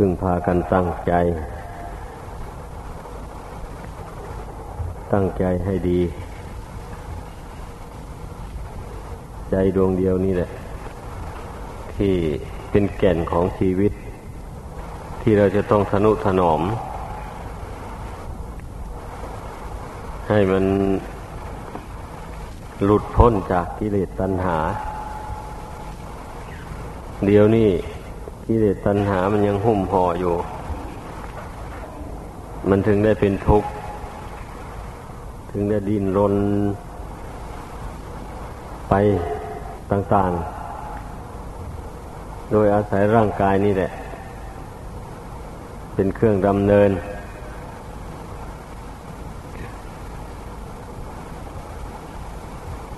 พึ่งพากันตั้งใจ ตั้งใจให้ดี ใจดวงเดียวนี่แหละ ที่เป็นแก่นของชีวิต ที่เราจะต้องทนุถนอม ให้มันหลุดพ้นจากกิเลสตัณหา เดี๋ยวนี้ กิเลสตัณหามันยังหุ้มห่ออยู่ มันถึงได้เป็นทุกข์ถึงได้ดิ้นรนไปต่างๆ โดยอาศัยร่างกายนี่แหละ เป็นเครื่องดำเนิน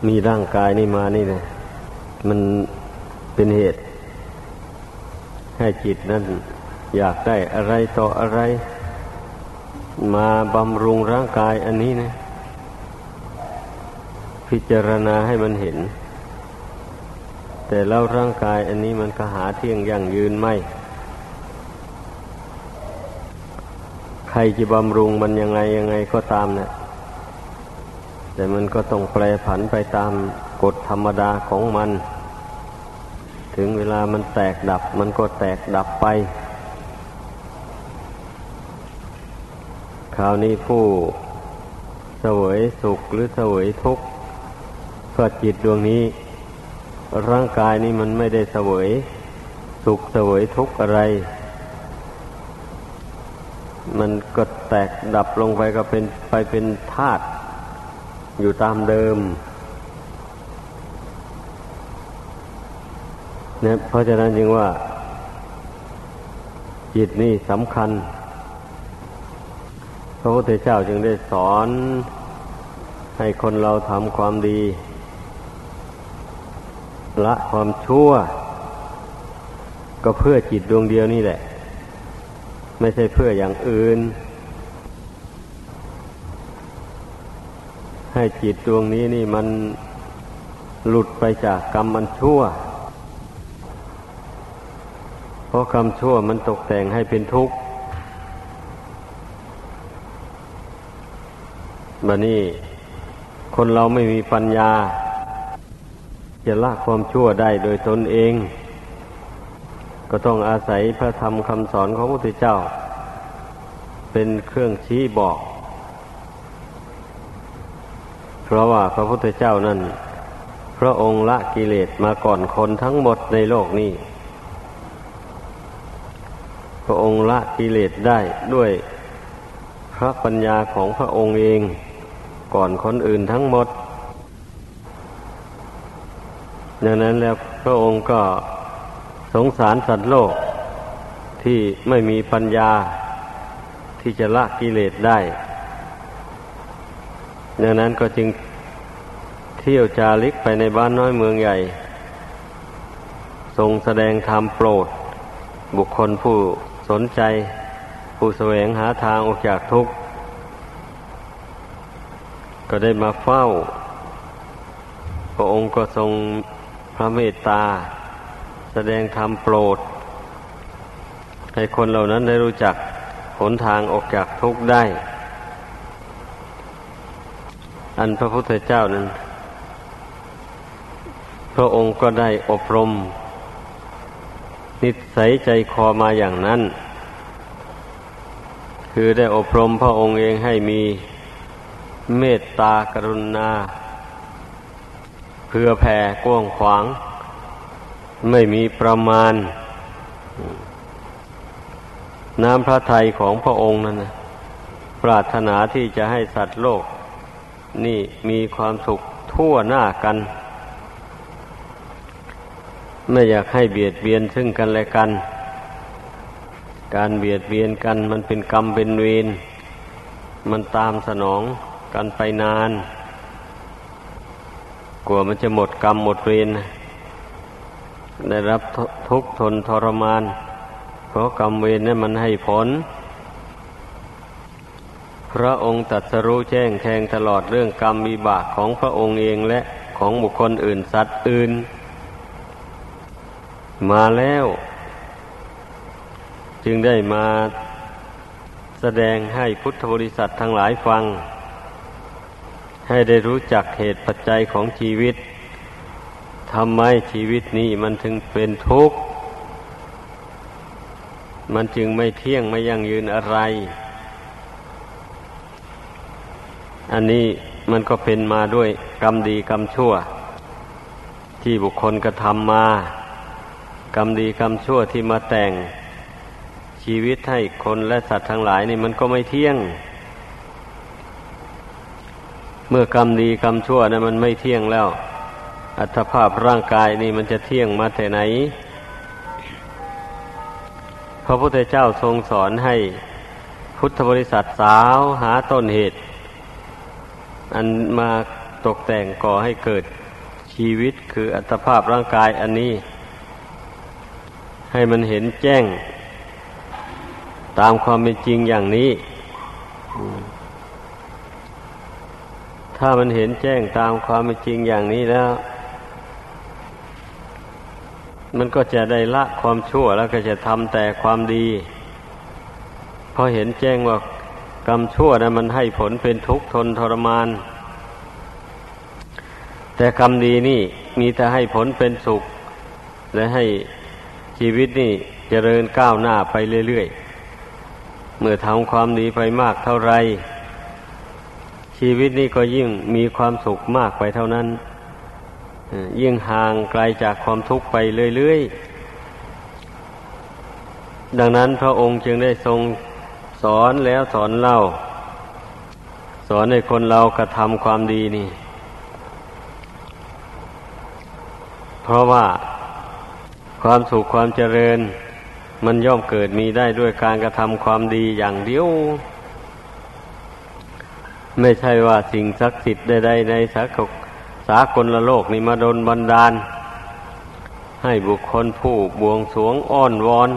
มีร่างกายนี่มานี่นะมันเป็นเหตุ ให้จิตนั้นอยากได้อะไรต่ออะไร มาบำรุงร่างกายอันนี้นะ พิจารณาให้มันเห็น แต่แล้วร่างกายอันนี้มันก็หาเที่ยงยั่งยืนไม่ ใครจะบำรุงมันยังไงยังไงก็ตามเนะี่ยแต่มันก็ต้องแปรผันไปตามกฎธรรมดาของมัน ถึงเวลามันแตกดับ มันก็แตกดับไป คราวนี้ผู้เสวยสุขหรือเสวยทุกข์ก็จิตดวงนี้ ร่างกายนี้มันไม่ได้เสวยสุขเสวยทุกข์อะไร มันก็แตกดับลงไปก็เป็นไปเป็นธาตุอยู่ตามเดิม เนี่ยเพราะฉะนั้นจึงว่า จิตนี่สำคัญ พระพุทธเจ้าจึงได้สอน ให้คนเราทำความดี ละความชั่ว ก็เพื่อจิตดวงเดียวนี่แหละ ไม่ใช่เพื่ออย่างอื่น ให้จิตดวงนี้นี่มันหลุดไปจากกรรมมันชั่ว เพราะคำชั่วมันตกแต่งให้เป็นทุกข์บันี้คนเราไม่มีปัญญา จะละความชั่วได้โดยตนเอง ก็ต้องอาศัยพระธรรมคำสอนของพระพุทธเจ้า เป็นเครื่องชี้บอก เพราะว่าพระพุทธเจ้านั้น พระองค์ละกิเลสมาก่อนคนทั้งหมดในโลกนี้ ระองค์ละกิเลสได้ด้วยพระปัญญาของพระองค์เองก่อนคนอื่นทั้งหมด ดังนั้นแล้วพระองค์ก็สงสารสัตว์โลกที่ไม่มีปัญญาที่จะละกิเลสได้ ดังนั้นก็จึงเที่ยวจาริกไปในบ้านน้อยเมืองใหญ่ ทรงแสดงธรรมโปรด บุคคลผู้ สนใจผู้แสวงหาทางออกจากทุกข์ ก็ได้มาเฝ้า พระองค์ก็ทรงพระเมตตา แสดงธรรมโปรด ให้คนเหล่านั้นได้รู้จักหนทางออกจากทุกข์ได้ อันพระพุทธเจ้านั้น พระองค์ก็ได้อบรม นิสัยใจคอมาอย่างนั้น คือได้อบรมพระองค์เองให้มีเมตตากรุณาเพื่อแผ่กว้างขวาง ไม่มีประมาณ น้ำพระทัยของพระองค์นั้นนะปรารถนาที่จะให้สัตว์โลก นี่มีความสุขทั่วหน้ากัน ไม่อยากให้เบียดเบียนซึ่งกันและกัน การเบียดเบียนกันมันเป็นกรรมเป็นเวร มันตามสนองกันไปนาน กลัวมันจะหมดกรรมหมดเวรได้รับทุกข์ทนทรมาน เพราะกรรมเวรนี่มันให้ผล พระองค์ตัดสรู้แจ้งแทงตลอดเรื่องกรรมมีบากของพระองค์เองและของบุคคลอื่นสัตว์อื่น มาแล้ว จึงได้มาแสดงให้พุทธบริษัททั้งหลายฟัง ให้ได้รู้จักเหตุปัจจัยของชีวิตทำไมชีวิตนี้มันถึงเป็นทุกข์ มันจึงไม่เที่ยงไม่ยั่งยืนอะไร อันนี้มันก็เป็นมาด้วยกรรมดีกรรมชั่ว ที่บุคคลกระทำมา กรรมดีกรรมชั่วที่มาแต่งชีวิตให้คนและสัตว์ทั้งหลายนี่มันก็ไม่เที่ยง เมื่อกรรมดีกรรมชั่วนะั้นมันไม่เที่ยงแล้ว อัตภาพร่างกายนี่มันจะเที่ยงมาแต่ไหน พระพุทธเจ้าทรงสอนให้พุทธบริษัทสาวหาต้นเหตุ อันมาตกแต่งก่อให้เกิดชีวิตคืออัตภาพร่างกายอันนี้ ให้มันเห็นแจ้ง ตามความเป็นจริงอย่างนี้ ถ้ามันเห็นแจ้งตามความเป็นจริงอย่างนี้แล้ว มันก็จะได้ละความชั่วแล้วก็จะทำแต่ความดีพอเห็นแจ้งว่ากรรมชั่วนะมันให้ผลเป็นทุกข์ทนทรมาน แต่กรรมดีนี่มีแต่ให้ผลเป็นสุข และให้ ชีวิตนี่เจริญก้าวหน้าไปเรื่อยๆ เมื่อทำความดีไปมากเท่าไร ชีวิตนี้ก็ยิ่งมีความสุขมากไปเท่านั้น ยิ่งห่างไกลจากความทุกข์ไปเรื่อยๆ ดังนั้นพระองค์จึงได้ทรงสอนแล้วสอนเล่า สอนให้คนเรากระทำความดีนี่ เพราะว่า ความสุขความเจริญ มันย่อมเกิดมีได้ด้วยการกระทำความดีอย่างเดียว ไม่ใช่ว่าสิ่งศักดิ์สิทธิ์ใดๆในสากสากลโลกนี้มาดนบันดาล ให้บุคคลผู้บวงสวงอ้อนวอน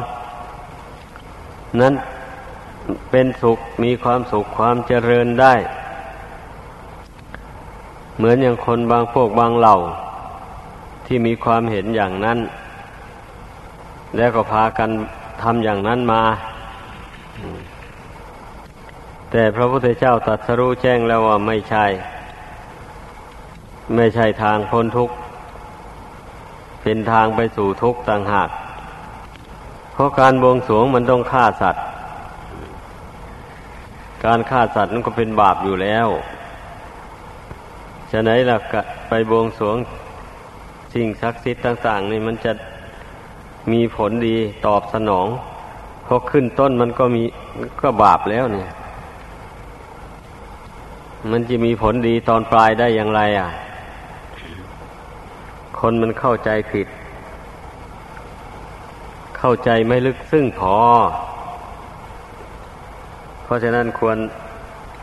นั้นเป็นสุขมีความสุขความเจริญได้ เหมือนอย่างคนบางพวกบางเหล่า ที่มีความเห็นอย่างนั้น แล้วก็พากันทำอย่างนั้นมา แต่พระพุทธเจ้าตรัสรู้แจ้งแล้วว่าไม่ใช่ ไม่ใช่ทางพ้นทุกข์ เป็นทางไปสู่ทุกข์ต่างหาก เพราะการบวงสรวงมันต้องฆ่าสัตว์ การฆ่าสัตว์นั้นก็เป็นบาปอยู่แล้วฉะนั้นล่ะไปบวงสวงสิ่งศักดิ์สิทธิ์ต่าง ๆ นี่มันจะ มีผลดีตอบสนองพอขึ้นต้นมันก็มีก็บาปแล้วเนี่ย มันจะมีผลดีตอนปลายได้อย่างไร อะ คนมันเข้าใจผิด เข้าใจไม่ลึกซึ้งพอ เพราะฉะนั้นควร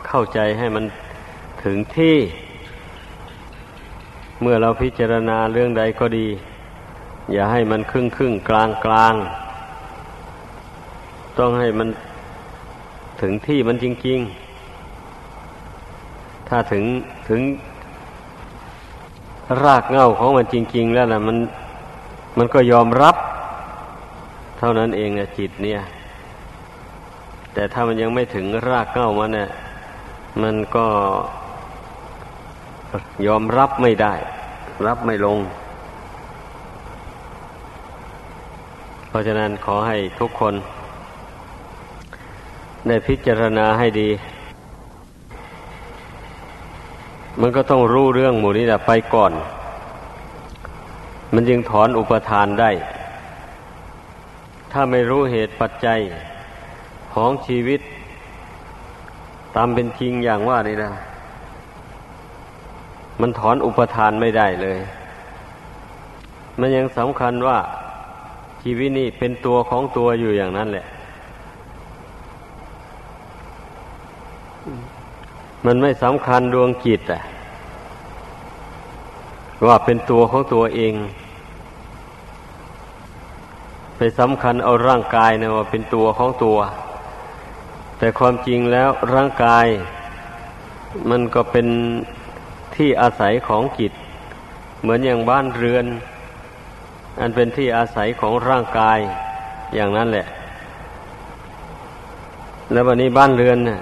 เข้าใจให้มันถึงที่ เมื่อเราพิจารณาเรื่องใดก็ดี อย่าให้มันครึ่งครึ่งกลางกลางต้องให้มันถึงที่มันจริง ๆ ถ้าถึงถึงรากเง้าของมันจริง ๆ แล้วนะมันมันก็ยอมรับ เท่านั้นเองนะจิตเนี่ย แต่ถ้ามันยังไม่ถึงรากเก้ามันเนี่ยมันก็ยอมรับไม่ได้ รับไม่ลง เพราะฉะนั้นขอให้ทุกคน ได้พิจารณาให้ดี มันก็ต้องรู้เรื่องหมู่นี้แหละไปก่อน มันจึงถอนอุปทานได้ ถ้าไม่รู้เหตุปัจจัยของชีวิต ตามเป็นจริงอย่างว่านี่นะมันถอนอุปทานไม่ได้เลย มันยังสำคัญว่า ชีวิตนี้เป็นตัวของตัวอยู่อย่างนั้นแหละ มันไม่สำคัญดวงจิตอะว่าเป็นตัวของตัวเอง ไปสำคัญเอาร่างกายนะว่าเป็นตัวของตัว แต่ความจริงแล้วร่างกาย มันก็เป็นที่อาศัยของจิต เหมือนอย่างบ้านเรือน อันเป็นที่อาศัยของร่างกายอย่างนั้นแหละ แล้ววันนี้บ้านเรือนน่ะ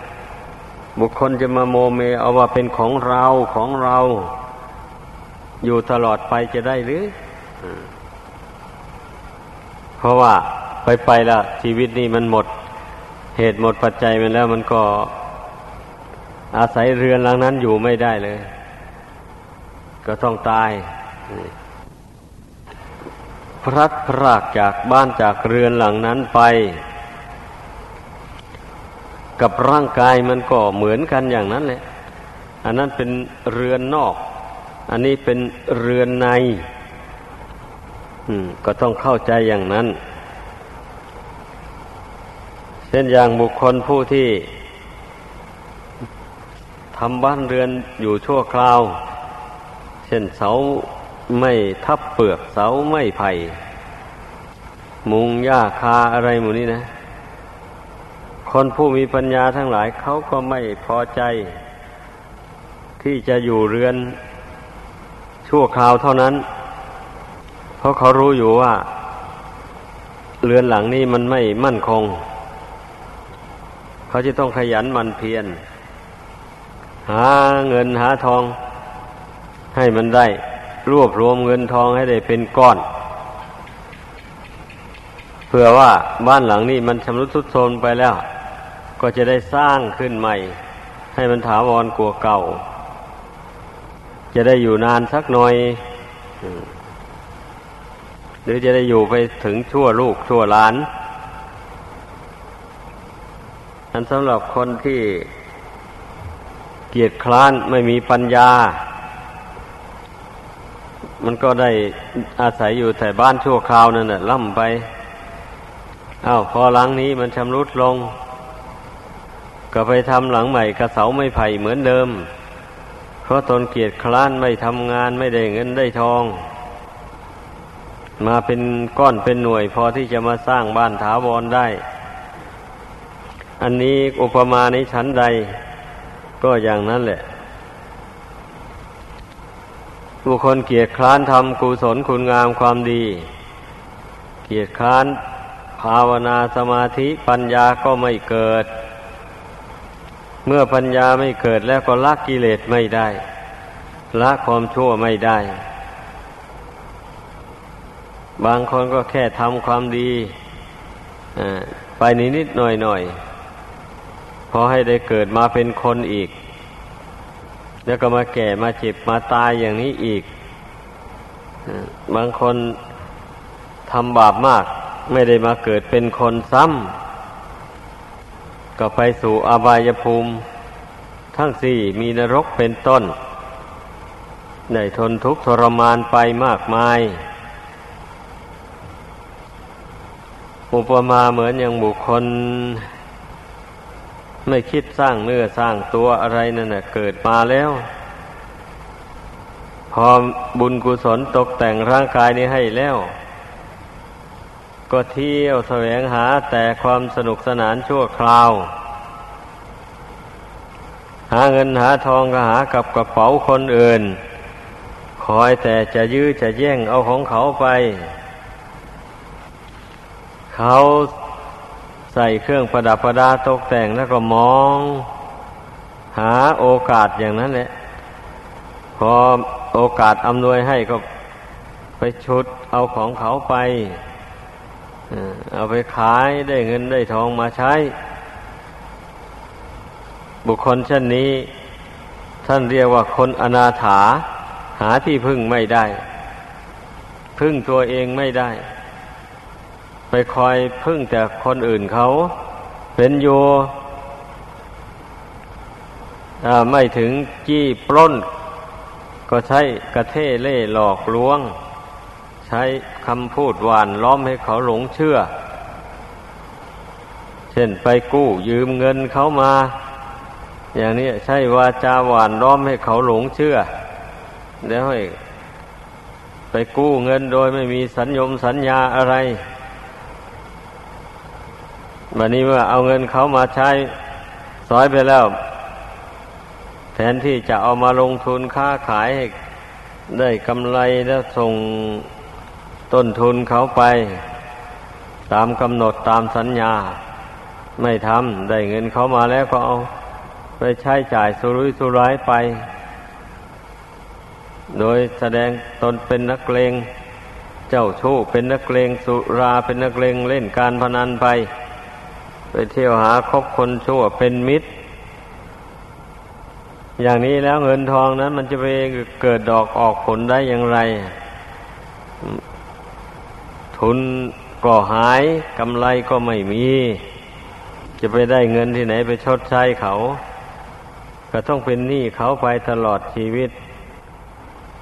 บุคคลจะมาโมเมเอาว่าเป็นของเราของเรา อยู่ตลอดไปจะได้หรือ เพราะว่าไปไปละชีวิตนี้มันหมด เหตุหมดปัจจัยมันแล้วมันก็อาศัยเรือนหลังนั้นอยู่ไม่ได้เลย ก็ต้องตาย พลัดพรากจากบ้านจากเรือนหลังนั้นไป กับร่างกายมันก็เหมือนกันอย่างนั้นแหละ อันนั้นเป็นเรือนนอก อันนี้เป็นเรือนในก็ต้องเข้าใจอย่างนั้น เช่นอย่างบุคคลผู้ที่ทำบ้านเรือนอยู่ชั่วคราว เช่นเสา ไม่ทับเปลือกเสาไม่ไผ่มุงหญ้าคาอะไรหมูนี้นะ คนผู้มีปัญญาทั้งหลายเขาก็ไม่พอใจ ที่จะอยู่เรือนชั่วคราวเท่านั้น เพราะเขารู้อยู่ว่า เรือนหลังนี้มันไม่มั่นคง เขาจะต้องขยันมันเพียรหาเงินหาทองให้มันได้ รวบรวมเงินทองให้ได้เป็นก้อน เพื่อว่าบ้านหลังนี้มันชำรุดทรุดโทรมไปแล้ว ก็จะได้สร้างขึ้นใหม่ ให้มันถาวรกว่าเก่า จะได้อยู่นานสักหน่อยหรือจะได้อยู่ไปถึงชั่วลูกชั่วหลานอันสำหรับคนที่เกียจคร้านไม่มีปัญญา มันก็ได้อาศัยอยู่แต่บ้านชั่วคราวนั่นแหละล่ำไปอา้าวพอหลังนี้มันชำรุดลง ก็ไปทำหลังใหม่กระเสาไม่ไผ่เหมือนเดิม เพราะตนเกียจคร้านไม่ทำงานไม่ได้เงินได้ทอง มาเป็นก้อนเป็นหน่วยพอที่จะมาสร้างบ้านถาวรได้ อันนี้อุปมาในชั้นใด ก็อย่างนั้นแหละ บุคคลเกียรติคร้านทำกุศลคุณงามความดี เกียรติคร้านภาวนาสมาธิปัญญาก็ไม่เกิด เมื่อปัญญาไม่เกิดแล้วก็ละกิเลสไม่ได้ ละความชั่วไม่ได้ บางคนก็แค่ทำความดีไปนิดนิดหน่อยหน่อยพอให้ได้เกิดมาเป็นคนอีก แล้วก็มาแก่มาเจ็บมาตายอย่างนี้อีก บางคนทำบาปมากไม่ได้มาเกิดเป็นคนซ้ำ ก็ไปสู่อบายภูมิ ทั้งสี่มีนรกเป็นต้นได้ทนทุกข์ทรมานไปมากมาย อุปมาเหมือนอย่างบุคคล ไม่คิดสร้างเนื้อสร้างตัวอะไรนั่นนะเกิดมาแล้ว พอบุญกุศลตกแต่งร่างกายนี้ให้แล้ว ก็เที่ยวแสวงหาแต่ความสนุกสนานชั่วคราว หาเงินหาทองก็หากับกระเป๋าคนอื่น คอยแต่จะยื้อจะแย่งเอาของเขาไป เขา ใส่เครื่องประดับประดาตกแต่งแล้วก็มอง หาโอกาสอย่างนั้นแหละพอโอกาสอำนวยให้ก็ไปชุดเอาของเขาไป เอาไปขายได้เงินได้ทองมาใช้ บุคคลเช่นนี้ ท่านเรียกว่าคนอนาถา หาที่พึ่งไม่ได้ พึ่งตัวเองไม่ได้ ไปคอยพึ่งแต่คนอื่นเขา เป็นโยไม่ถึงจี้ปล้น ก็ใช้กระเทเล่หลอกลวง ใช้คำพูดหวานล้อมให้เขาหลงเชื่อ เช่นไปกู้ยืมเงินเขามา อย่างนี้ใช่วาจาหวานล้อมให้เขาหลงเชื่อ แล้วให้ไปกู้เงินโดยไม่มีสัญญมสัญญาอะไร วันนี้เมื่อเอาเงินเขามาใช้สอยไปแล้ว แทนที่จะเอามาลงทุนค้าขายให้ได้กำไรแล้วส่งต้นทุนเขาไป ตามกำหนดตามสัญญา ไม่ทำได้เงินเขามาแล้วก็เอาไปใช้จ่ายสุรุ่ยสุร่ายไป โดยแสดงตนเป็นนักเลง เจ้าชู้เป็นนักเลงสุราเป็นนักเลงเล่นการพนันไป ไปเที่ยวหาคบคนชั่วเป็นมิตร อย่างนี้แล้วเงินทองนั้น มันจะไปเกิดดอกออกผลได้อย่างไร ทุนก็หายกำไรก็ไม่มี จะไปได้เงินที่ไหนไปชดใช้เขา ก็ต้องเป็นหนี้เขาไปตลอดชีวิต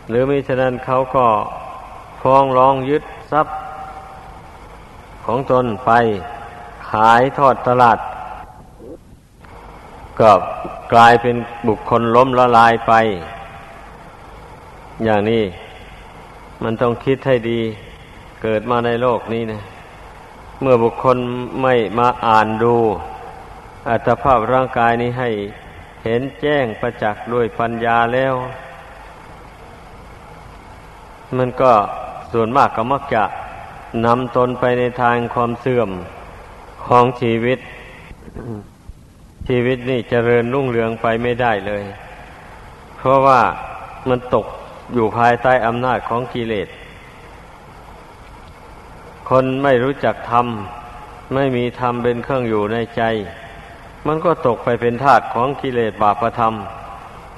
หรือมิฉะนั้นเขาก็ฟ้องร้องยึดทรัพย์ของตนไป ขายทอดตลาด ก็กลายเป็นบุคคลล้มละลายไป อย่างนี้มันต้องคิดให้ดีเกิดมาในโลกนี้นะ เมื่อบุคคลไม่มาอ่านดู อัตภาพร่างกายนี้ให้เห็นแจ้งประจักษ์ด้วยปัญญาแล้ว มันก็ส่วนมากก็มักจะนำตนไปในทางความเสื่อม ของชีวิต ชีวิตนี่เจริญรุ่งเรืองไปไม่ได้เลย เพราะว่ามันตกอยู่ภายใต้อำนาจของกิเลส คนไม่รู้จักธรรม ไม่มีธรรมเป็นเครื่องอยู่ในใจ มันก็ตกไปเป็นทาสของกิเลสบาปธรรม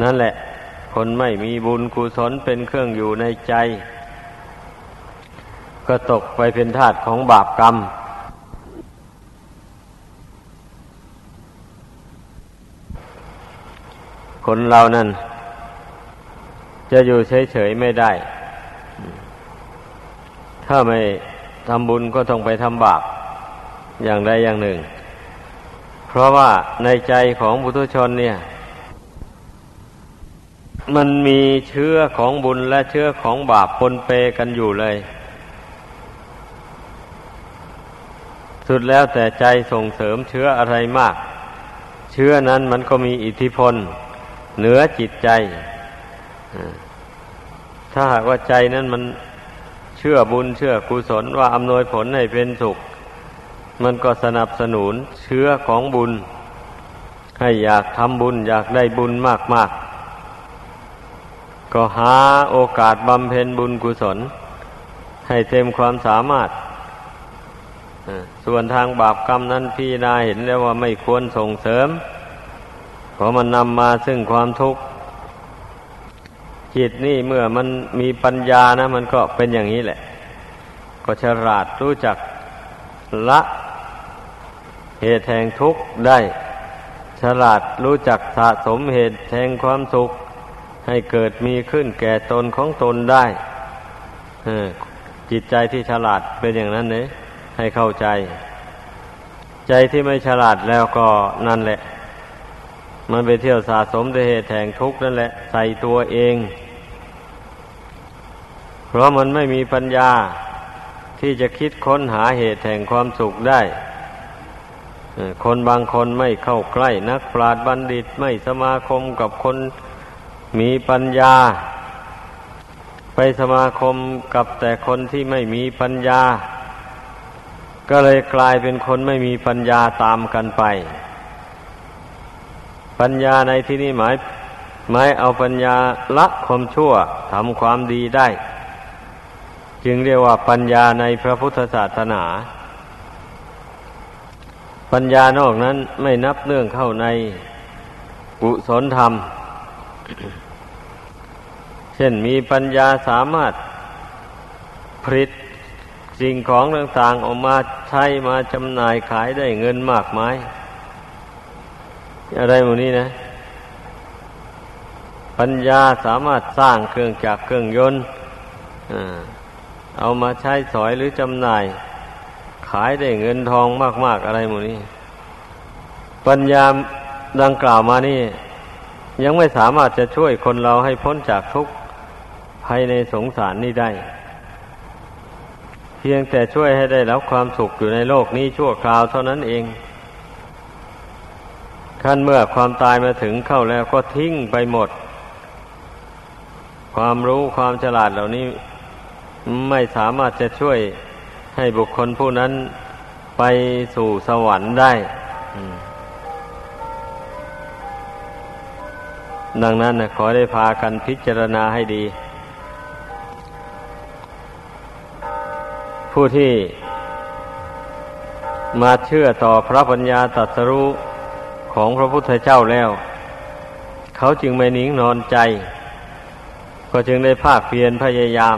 นั่นแหละ คนไม่มีบุญกุศลเป็นเครื่องอยู่ในใจ ก็ตกไปเป็นทาสของบาปกรรม คนเรานั่นจะอยู่เฉยๆไม่ได้ ถ้าไม่ทำบุญก็ต้องไปทำบาปอย่างใดอย่างหนึ่ง เพราะว่าในใจของบุตุชนเนี่ย มันมีเชื้อของบุญและเชื้อของบาปปนเปกันอยู่เลย สุดแล้วแต่ใจส่งเสริมเชื้ออะไรมาก เชื้อนั้นมันก็มีอิทธิพล เหนือจิตใจถ้าหากว่าใจนั้นมันเชื่อบุญเชื่อกุศลว่าอำนวยผลให้เป็นสุข มันก็สนับสนุนเชื้อของบุญ ให้อยากทำบุญอยากได้บุญมาก ๆ ก็หาโอกาสบำเพ็ญบุญกุศล ให้เต็มความสามารถ ส่วนทางบาปกรรมนั้นพี่นาเห็นแล้วว่าไม่ควรส่งเสริม เพราะมันนำมาซึ่งความทุกข์จิตนี่เมื่อมันมีปัญญานะ มันก็เป็นอย่างนี้แหละ ก็ฉลาดรู้จักละเหตุแห่งทุกข์ได้ ฉลาดรู้จักสะสมเหตุแห่งความสุข ให้เกิดมีขึ้นแก่ตนของตนได้จิตใจที่ฉลาดเป็นอย่างนั้นเนี่ยให้เข้าใจ ใจที่ไม่ฉลาดแล้วก็นั่นแหละ มันไปเที่ยวสะสมด้วยเหตุแห่งทุกข์นั่นแหละ ใส่ตัวเอง เพราะมันไม่มีปัญญาที่จะคิดค้นหาเหตุแห่งความสุขได้คนบางคนไม่เข้าใกล้นักปราชญ์บัณฑิตไม่สมาคมกับคนมีปัญญา ไปสมาคมกับแต่คนที่ไม่มีปัญญา ก็เลยกลายเป็นคนไม่มีปัญญาตามกันไป ปัญญาในที่นี้หมายหมายเอาปัญญาละความชั่วทำความดีได้ จึงเรียกว่าปัญญาในพระพุทธศาสนา ปัญญานอกนั้นไม่นับเนื่องเข้าในกุศลธรรม เช่นมีปัญญาสามารถผลิตสิ่งของต่างๆออกมาใช้มาจำหน่ายขายได้เงินมากมาย อะไรหมดนี้นะ ปัญญาสามารถสร้างเครื่องจักรเครื่องยนต์เอามาใช้สอยหรือจำหน่าย ขายได้เงินทองมาก ๆ อะไรหมดนี้ ปัญญาดังกล่าวมานี่ ยังไม่สามารถจะช่วยคนเราให้พ้นจากทุกข์ภายในสงสารนี้ได้ เพียงแต่ช่วยให้ได้รับความสุขอยู่ในโลกนี้ชั่วคราวเท่านั้นเอง ขั้นเมื่อความตายมาถึงเข้าแล้วก็ทิ้งไปหมด ความรู้ความฉลาดเหล่านี้ ไม่สามารถจะช่วยให้บุคคลผู้นั้นไปสู่สวรรค์ได้ ดังนั้นนะขอได้พากันพิจารณาให้ดี ผู้ที่มาเชื่อต่อพระปัญญาตรัสรู้ ของพระพุทธเจ้าแล้ว เขาจึงไม่นิ่งนอนใจ ก็จึงได้ภาคเพียรพยายาม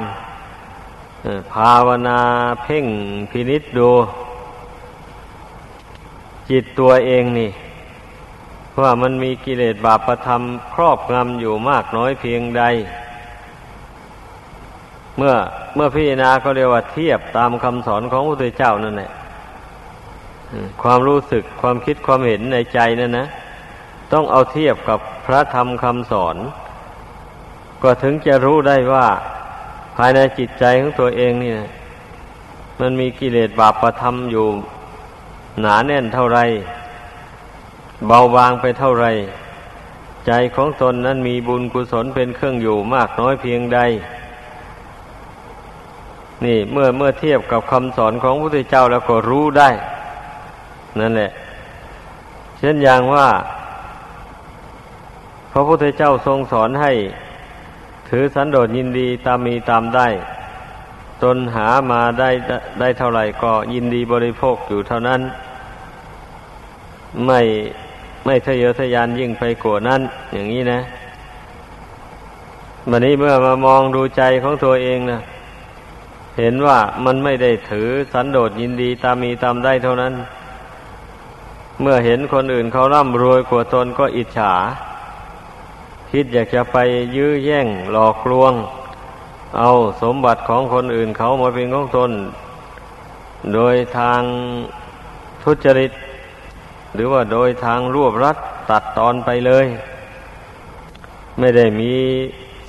ภาวนาเพ่งพินิษดู จิตตัวเองนี่ว่ามันมีกิเลสบาปประทำครอบงำอยู่มากน้อยเพียงใด เมื่อเมื่อพิจารณาก็เรียกว่าเทียบตามคำสอนของพระพุทธเจ้านั่นแหละ ความรู้สึกความคิดความเห็นในใจนั่นนะ ต้องเอาเทียบกับพระธรรมคำสอน ก็ถึงจะรู้ได้ว่า ภายในจิตใจของตัวเองนี่นะมันมีกิเลสบาปประทำอยู่ หนาแน่นเท่าไร เบาบางไปเท่าไร ใจของตนนั้นมีบุญกุศลเป็นเครื่องอยู่มากน้อยเพียงใด นี่เมื่อเมื่อเทียบกับคำสอนของพระพุทธเจ้าแล้วก็รู้ได้ นั่นแหละ เช่นอย่างว่า พระพุทธเจ้าทรงสอนให้ ถือสันโดษยินดีตามมีตามได้ตนหามาได้ได้เท่าไหร่ก็ยินดีบริโภคอยู่เท่านั้น ไม่ไม่ทะเยอทะยานยิ่งไปกว่านั้น อย่างนี้นะวันนี้เมื่อมามองดูใจของตัวเองนะเห็นว่ามันไม่ได้ถือสันโดษยินดีตามมีตามได้เท่านั้น เมื่อเห็นคนอื่นเขาร่ำรวยกว่าตนก็อิจฉา คิดอยากจะไปยื้อแย่งหลอกลวง เอาสมบัติของคนอื่นเขามาเป็นของตน โดยทางทุจริต หรือว่าโดยทางรวบรัดตัดตอนไปเลย ไม่ได้มี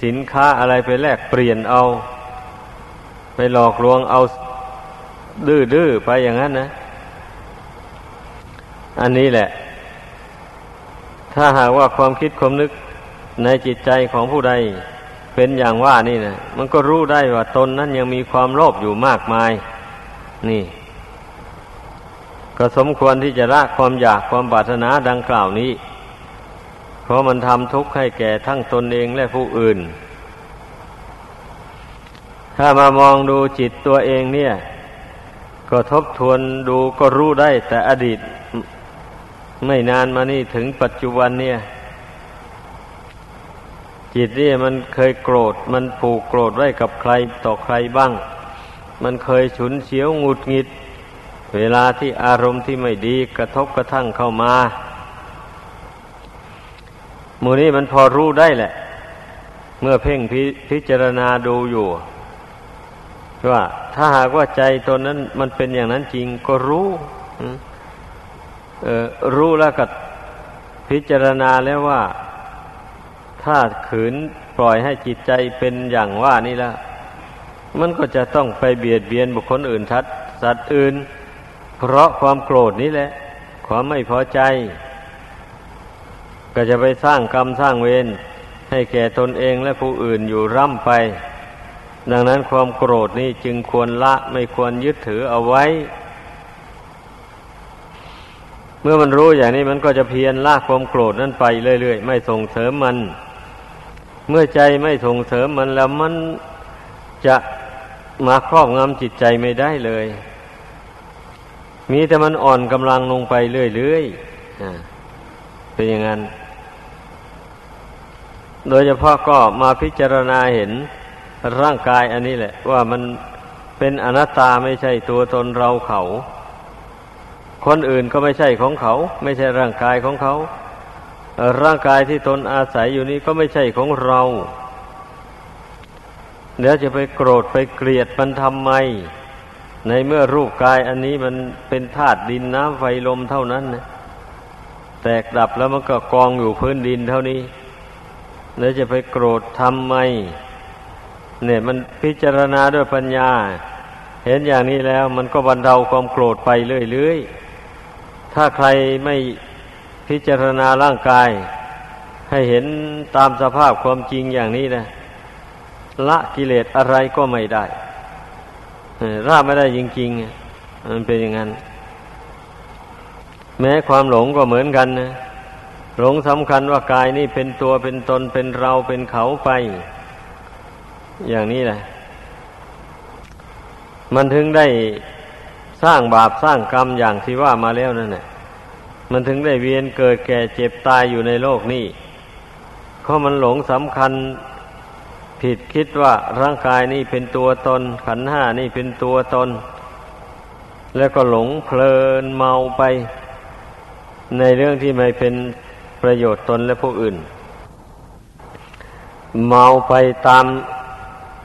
สินค้าอะไรไปแลกเปลี่ยนเอา ไปหลอกลวงเอาดื้อๆไปอย่างนั้นนะ อันนี้แหละ ถ้าหากว่าความคิดความนึกในจิตใจของผู้ใดเป็นอย่างว่านี่นะมันก็รู้ได้ว่าตนนั้นยังมีความโลภอยู่มากมาย นี่ ก็สมควรที่จะละความอยากความปรารถนาดังกล่าวนี้ เพราะมันทำทุกข์ให้แก่ทั้งตนเองและผู้อื่น ถ้ามามองดูจิตตัวเองเนี่ย ก็ทบทวนดูก็รู้ได้แต่อดีต ไม่นานมานี่ถึงปัจจุบันเนี่ย จิตนี่มันเคยโกรธ มันผูกโกรธไว้กับใครต่อใครบ้าง มันเคยฉุนเฉียวงุดหงิด เวลาที่อารมณ์ที่ไม่ดีกระทบกระทั่งเข้ามามูนี้มันพอรู้ได้แหละ เมื่อเพ่งพพิจารณาดูอยู่ว่าถ้าหากว่าใจตนนั้นมันเป็นอย่างนั้นจริงก็รู้ รู้แล้วก็พิจารณาแล้วว่า ถ้าขืนปล่อยให้จิตใจเป็นอย่างว่านี่แล้วมันก็จะต้องไปเบียดเบียนบุคคลอื่นทัดสัตว์อื่น เพราะความโกรธนี้แหละ ความไม่พอใจ ก็จะไปสร้างกรรมสร้างเวรให้แก่ตนเองและผู้อื่นอยู่ร่ำไป ดังนั้นความโกรธนี้จึงควรละไม่ควรยึดถือเอาไว้ เมื่อมันรู้อย่างนี้มันก็จะเพียรละความโกรธนั้นไปเรื่อยๆไม่ส่งเสริมมัน เมื่อใจไม่ส่งเสริมมันแล้วมันจะมาครอบงำจิตใจไม่ได้เลย มีแต่มันอ่อนกำลังลงไปเรื่อยๆเป็นอย่างนั้น โดยเฉพาะก็มาพิจารณาเห็นร่างกายอันนี้แหละ ว่ามันเป็นอนัตตาไม่ใช่ตัวตนเราเขา คนอื่นก็ไม่ใช่ของเขา ไม่ใช่ร่างกายของเขา ร่างกายที่ตนอาศัยอยู่นี้ก็ไม่ใช่ของเรา เดี๋ยวจะไปโกรธไปเกลียดมันทำไม ในเมื่อรูปกายอันนี้มันเป็นธาตุดินน้ำไฟลมเท่านั้นนะแตกดับแล้วมันก็กองอยู่พื้นดินเท่านี้ แล้วจะไปโกรธทำไม เนี่ยมันพิจารณาด้วยปัญญา เห็นอย่างนี้แล้วมันก็บรรเทาความโกรธไปเรื่อยๆ ถ้าใครไม่พิจารณาร่างกาย ให้เห็นตามสภาพความจริงอย่างนี้นะละกิเลสอะไรก็ไม่ได้ราไม่ได้จริงๆมันเป็นอย่างนั้น แม้ความหลงก็เหมือนกันนะหลงสำคัญว่ากายนี่เป็นตัวเป็นตนเป็นเราเป็นเขาไป อย่างนี้แหละ มันถึงได้ สร้างบาปสร้างกรรมอย่างที่ว่ามาแล้วนั่นแหละมันถึงได้เวียนเกิดแก่เจ็บตายอยู่ในโลกนี้เพราะมันหลงสำคัญผิดคิดว่าร่างกายนี่เป็นตัวตน ขันห้านี่เป็นตัวตน แล้วก็หลงเพลินเมาไป ในเรื่องที่ไม่เป็นประโยชน์ตนและผู้อื่น เมาไปตาม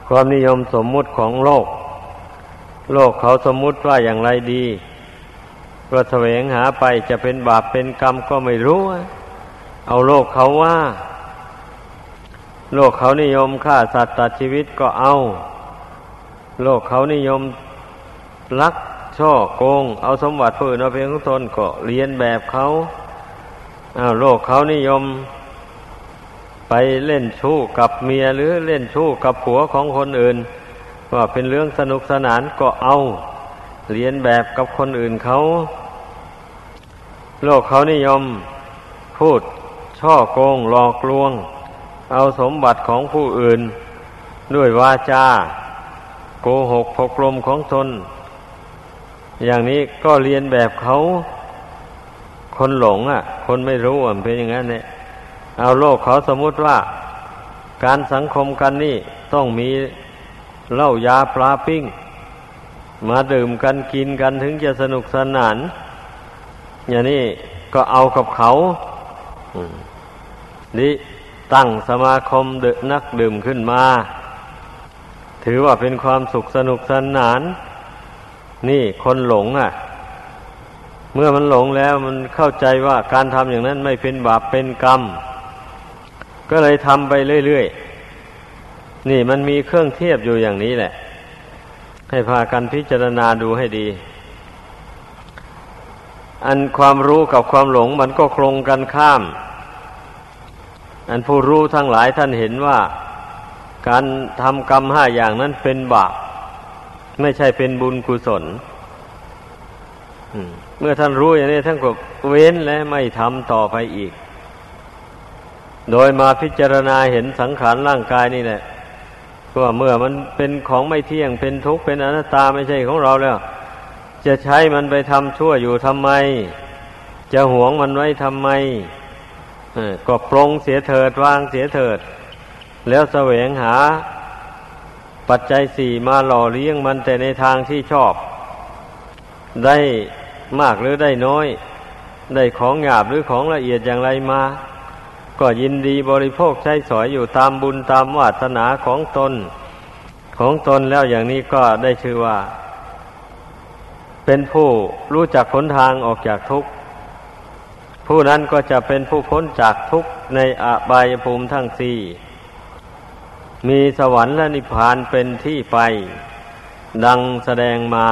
ความนิยมสมมุติของโลก โลกเขาสมมุติว่าอย่างไรดีก็แสวงหาไปจะเป็นบาปเป็นกรรมก็ไม่รู้ เอาโลกเขาว่า โลกเขานิยมฆ่าสัตว์ตัดชีวิตก็เอา โลกเขานิยมลักช่อโกง เอาสมบัติผู้อื่นเอาเพียงของตนก็เรียนแบบเขาอาโลกเขานิยม ไปเล่นชู้กับเมียหรือเล่นชู้กับผัวของคนอื่น ว่าเป็นเรื่องสนุกสนานก็เอาเรียนแบบกับคนอื่นเขา โลกเขานิยมพูดช่อโกงหลอกลวง เอาสมบัติของผู้อื่น ด้วยวาจา โกหกพกลมของตนอย่างนี้ก็เรียนแบบเขา คนหลงอะ คนไม่รู้อะเป็นอย่างนั้นเนี่ยเอาโลกเขาสมมุติว่า การสังคมกันนี่ต้องมี เหล้ายาปลาปิ้ง มาดื่มกันกินกันถึงจะสนุกสนาน อย่างนี้ก็เอากับเขานี่ตั้งสมาคมเดนักดื่มขึ้นมา ถือว่าเป็นความสุขสนุกสนาน นี่คนหลงอะ เมื่อมันหลงแล้วมันเข้าใจว่าการทำอย่างนั้นไม่เป็นบาปเป็นกรรม ก็เลยทำไปเรื่อยๆ นี่มันมีเครื่องเทียบอยู่อย่างนี้แหละ ให้พากันพิจารณาดูให้ดี อันความรู้กับความหลงมันก็คงกันข้าม อันผู้รู้ทั้งหลายท่านเห็นว่า การทำกรรมห้าอย่างนั้นเป็นบาปไม่ใช่เป็นบุญกุศลเมื่อท่านรู้อย่างนี้ท่านก็เว้นและไม่ทำต่อไปอีก โดยมาพิจารณาเห็นสังขารร่างกายนี่แหละ ว่าเมื่อมันเป็นของไม่เที่ยงเป็นทุกข์เป็นอนัตตาไม่ใช่ของเราแล้ว จะใช้มันไปทำชั่วอยู่ทำไม จะหวงมันไว้ทำไมก็ปรงเสียเถิดวางเสียเถิด แล้วแสวงหา ปัจจัยสี่มาหล่อเลี้ยงมันแต่ในทางที่ชอบ ได้มากหรือได้น้อย ได้ของหยาบหรือของละเอียดอย่างไรมา ก็ยินดีบริโภคใช้สอยอยู่ตามบุญตามวาสนาของตน ของตนแล้วอย่างนี้ก็ได้ชื่อว่า เป็นผู้รู้จักผลทางออกจากทุกข์ผู้นั้นก็จะเป็นผู้พ้นจากทุกข์ในอบายภูมิทั้งสี่มีสวรรค์และนิพพานเป็นที่ไป ดังแสดงมา